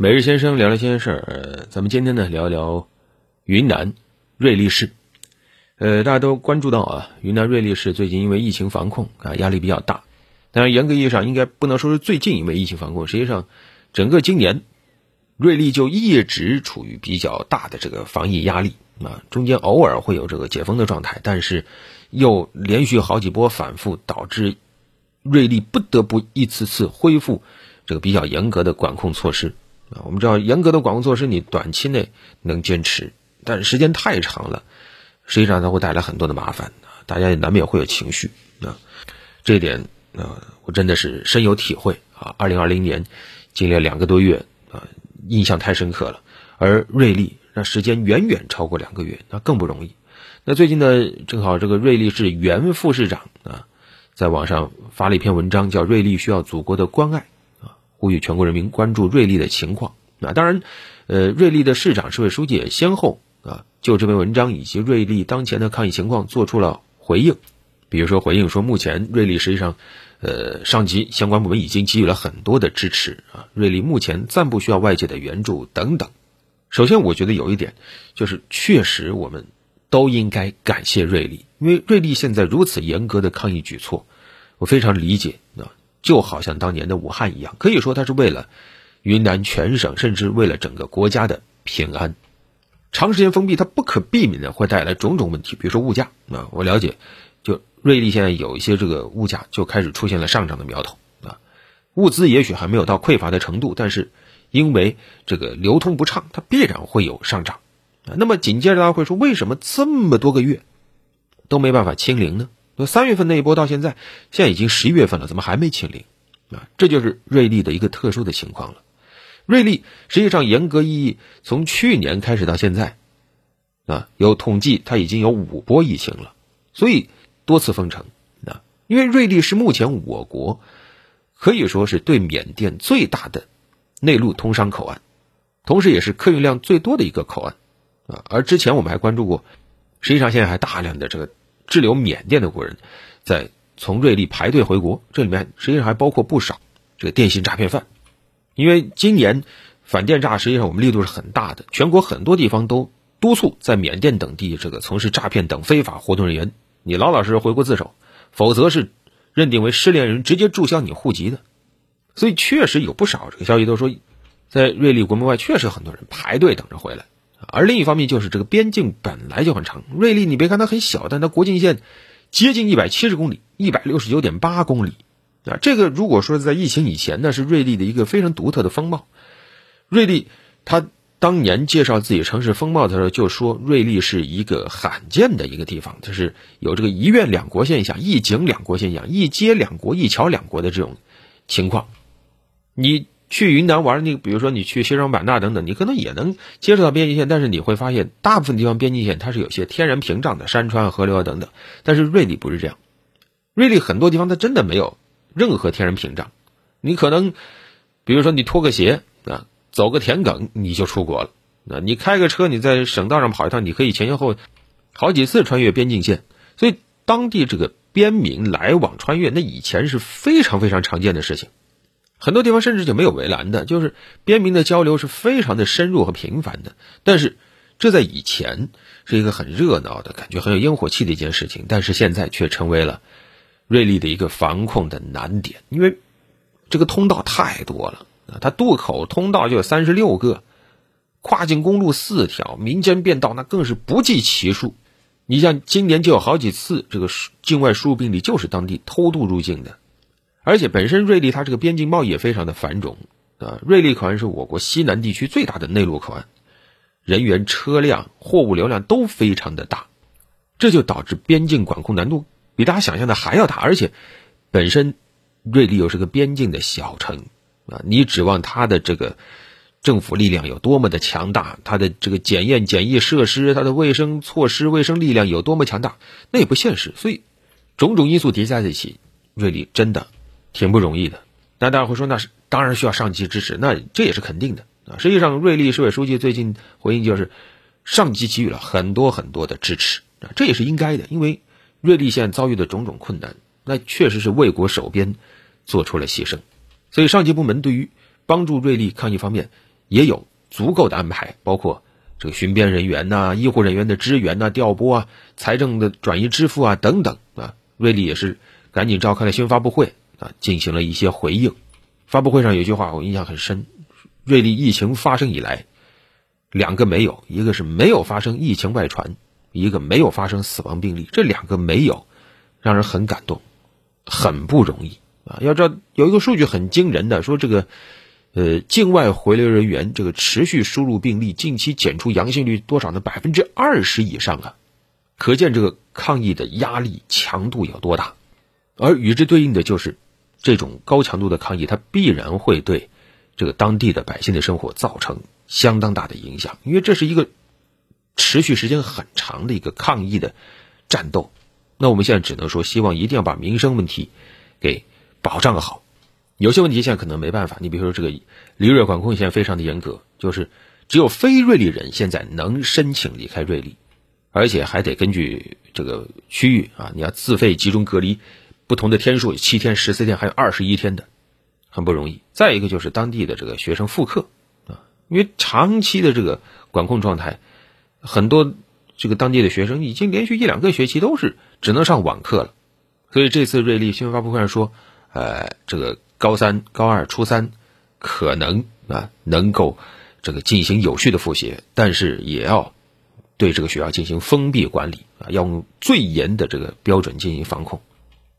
每日先生聊聊新鲜事儿，咱们今天呢聊一聊云南瑞丽市。呃，大家都关注到啊，云南瑞丽市最近因为疫情防控啊压力比较大，当然严格意义上应该不能说是最近因为疫情防控，实际上整个今年瑞丽就一直处于比较大的这个防疫压力啊，中间偶尔会有这个解封的状态，但是又连续好几波反复，导致瑞丽不得不一次次恢复这个比较严格的管控措施。啊，我们知道严格的管控措施，你短期内能坚持，但时间太长了，实际上它会带来很多的麻烦啊，大家也难免会有情绪啊，这一点啊，我真的是深有体会啊。二零二零年经历了两个多月啊，印象太深刻了。而瑞丽那时间远远超过两个月，那更不容易。那最近呢，正好这个瑞丽市原副市长啊，在网上发了一篇文章，叫《瑞丽需要祖国的关爱》。呼吁全国人民关注瑞丽的情况。那当然，呃，瑞丽的市长、市委书记也先后啊，就这篇文章以及瑞丽当前的抗疫情况做出了回应。比如说，回应说，目前瑞丽实际上，呃，上级相关部门已经给予了很多的支持啊，瑞丽目前暂不需要外界的援助等等。首先，我觉得有一点就是，确实我们都应该感谢瑞丽，因为瑞丽现在如此严格的抗疫举措，我非常理解啊。就好像当年的武汉一样，可以说它是为了云南全省，甚至为了整个国家的平安。长时间封闭，它不可避免的会带来种种问题，比如说物价啊。我了解，就瑞丽现在有一些这个物价就开始出现了上涨的苗头啊。物资也许还没有到匮乏的程度，但是因为这个流通不畅，它必然会有上涨啊。那么紧接着大家会说，为什么这么多个月都没办法清零呢？那三月份那一波到现在，现在已经十一月份了，怎么还没清零？啊，这就是瑞丽的一个特殊的情况了。瑞丽实际上严格意义从去年开始到现在，啊，有统计它已经有五波疫情了，所以多次封城。啊，因为瑞丽是目前我国可以说是对缅甸最大的内陆通商口岸，同时也是客运量最多的一个口岸。啊，而之前我们还关注过，实际上现在还大量的这个。滞留缅甸的国人，在从瑞丽排队回国，这里面实际上还包括不少这个电信诈骗犯，因为今年反电诈实际上我们力度是很大的，全国很多地方都督促在缅甸等地这个从事诈骗等非法活动人员，你老老实实回国自首，否则是认定为失联人，直接注销你户籍的。所以确实有不少这个消息都说，在瑞丽国门外确实很多人排队等着回来。而另一方面，就是这个边境本来就很长。瑞丽，你别看它很小，但它国境线接近一百七十公里，一百六十九点八公里啊。这个如果说在疫情以前，那是瑞丽的一个非常独特的风貌。瑞丽，他当年介绍自己城市风貌的时候，就说瑞丽是一个罕见的一个地方，就是有这个一院两国现象、一景两国现象、一街两国、一桥两国的这种情况。你。去云南玩，你比如说你去西双版纳等等，你可能也能接触到边境线，但是你会发现大部分地方边境线它是有些天然屏障的，山川、河流啊等等。但是瑞丽不是这样，瑞丽很多地方它真的没有任何天然屏障，你可能比如说你脱个鞋啊，走个田埂你就出国了。那你开个车，你在省道上跑一趟，你可以前前后后好几次穿越边境线。所以当地这个边民来往穿越，那以前是非常非常常见的事情。很多地方甚至就没有围栏的，就是边民的交流是非常的深入和频繁的。但是，这在以前是一个很热闹的感觉，很有烟火气的一件事情。但是现在却成为了瑞丽的一个防控的难点，因为这个通道太多了啊，它渡口通道就有三十六个，跨境公路四条，民间便道那更是不计其数。你像今年就有好几次，这个境外输入病例就是当地偷渡入境的。而且本身瑞丽它这个边境贸易也非常的繁荣啊，瑞丽口岸是我国西南地区最大的内陆口岸，人员、车辆、货物流量都非常的大，这就导致边境管控难度比大家想象的还要大。而且本身瑞丽又是个边境的小城啊，你指望它的这个政府力量有多么的强大，它的这个检验检疫设施、它的卫生措施、卫生力量有多么强大，那也不现实。所以种种因素叠加在一起，瑞丽真的。挺不容易的，那大家会说，那是当然需要上级支持，那这也是肯定的啊。实际上，瑞丽市委书记最近回应就是，上级给予了很多很多的支持啊，这也是应该的，因为瑞丽现在遭遇的种种困难，那确实是为国守边做出了牺牲，所以上级部门对于帮助瑞丽抗疫方面也有足够的安排，包括这个巡边人员呐、医护人员的支援呐、调拨啊、财政的转移支付啊等等啊。瑞丽也是赶紧召开了新闻发布会啊，进行了一些回应。发布会上有句话我印象很深：瑞丽疫情发生以来，两个没有，一个是没有发生疫情外传，一个没有发生死亡病例。这两个没有，让人很感动，很不容易啊！要知道有一个数据很惊人的，说这个。呃，境外回流人员这个持续输入病例，近期检出阳性率多少呢？百分之二十以上啊！可见这个抗疫的压力强度有多大。而与之对应的就是，这种高强度的抗议，它必然会对这个当地的百姓的生活造成相当大的影响，因为这是一个持续时间很长的一个抗议的战斗。那我们现在只能说，希望一定要把民生问题给保障好。有些问题现在可能没办法，你比如说这个离瑞管控现在非常的严格，就是只有非瑞丽人现在能申请离开瑞丽，而且还得根据这个区域啊，你要自费集中隔离，不同的天数，七天、十四天，还有二十一天的，很不容易。再一个就是当地的这个学生复课啊，因为长期的这个管控状态，很多这个当地的学生已经连续一两个学期都是只能上网课了，所以这次瑞丽新闻发布会上说，呃，这个。高三、高二、初三，可能啊能够这个进行有序的复习，但是也要对这个学校进行封闭管理啊，要用最严的这个标准进行防控，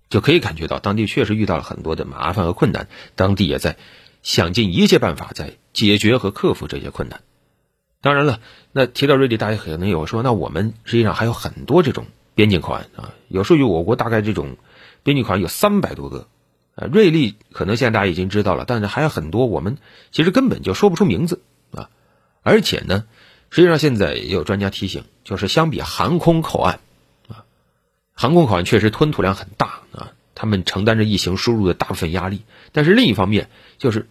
就可以感觉到当地确实遇到了很多的麻烦和困难，当地也在想尽一切办法在解决和克服这些困难。当然了，那提到瑞丽，大家可能有说，那我们实际上还有很多这种边境口岸啊，有数据，我国大概这种边境口岸有三百多个。啊，瑞丽可能现在大家已经知道了，但是还有很多我们其实根本就说不出名字啊。而且呢，实际上现在也有专家提醒，就是相比航空口岸，航空口岸确实吞吐量很大啊，他们承担着疫情输入的大部分压力。但是另一方面，就是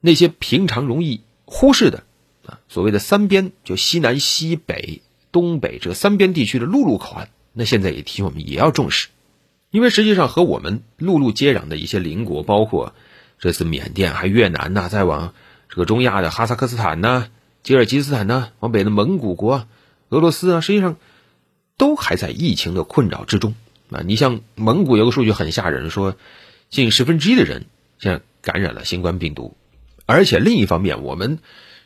那些平常容易忽视的啊，所谓的三边，就西南、西北、东北这三边地区的陆路口岸，那现在也提醒我们也要重视。因为实际上和我们陆路接壤的一些邻国，包括这次缅甸、还越南呐，再往这个中亚的哈萨克斯坦呐、吉尔吉斯斯坦呐，往北的蒙古国、俄罗斯啊，实际上都还在疫情的困扰之中啊。你像蒙古有个数据很吓人，说近十分之一的人现在感染了新冠病毒，而且另一方面，我们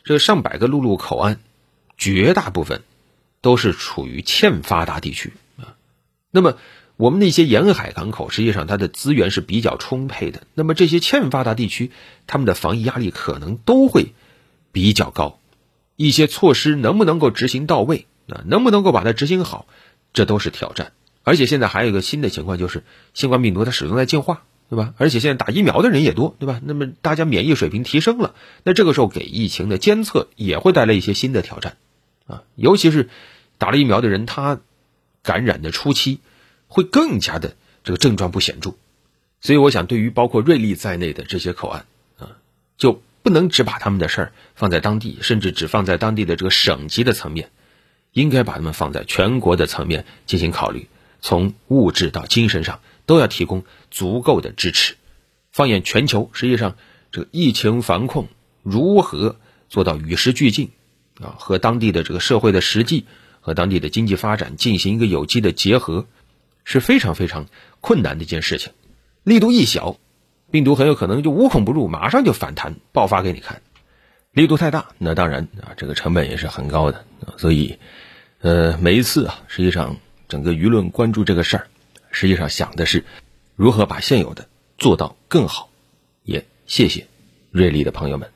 这上百个陆路口岸，绝大部分都是处于欠发达地区啊。那么我们那些沿海港口，实际上它的资源是比较充沛的。那么这些欠发达地区，他们的防疫压力可能都会比较高。一些措施能不能够执行到位啊？能不能够把它执行好，这都是挑战。而且现在还有一个新的情况，就是新冠病毒它始终在进化，对吧？而且现在打疫苗的人也多，对吧？那么大家免疫水平提升了，那这个时候给疫情的监测也会带来一些新的挑战啊。尤其是打了疫苗的人，他感染的初期。会更加的这个症状不显著，所以我想，对于包括瑞丽在内的这些口岸啊，就不能只把他们的事儿放在当地，甚至只放在当地的这个省级的层面，应该把他们放在全国的层面进行考虑，从物质到精神上都要提供足够的支持。放眼全球，实际上这个疫情防控如何做到与时俱进啊，和当地的这个社会的实际和当地的经济发展进行一个有机的结合。是非常非常困难的一件事情，力度一小，病毒很有可能就无孔不入，马上就反弹爆发给你看；力度太大，那当然啊，这个成本也是很高的。所以，呃，每一次啊，实际上整个舆论关注这个事儿，实际上想的是如何把现有的做到更好。也谢谢瑞丽的朋友们，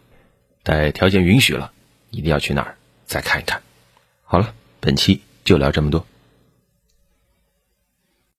待条件允许了，一定要去那儿再看一看。好了，本期就聊这么多。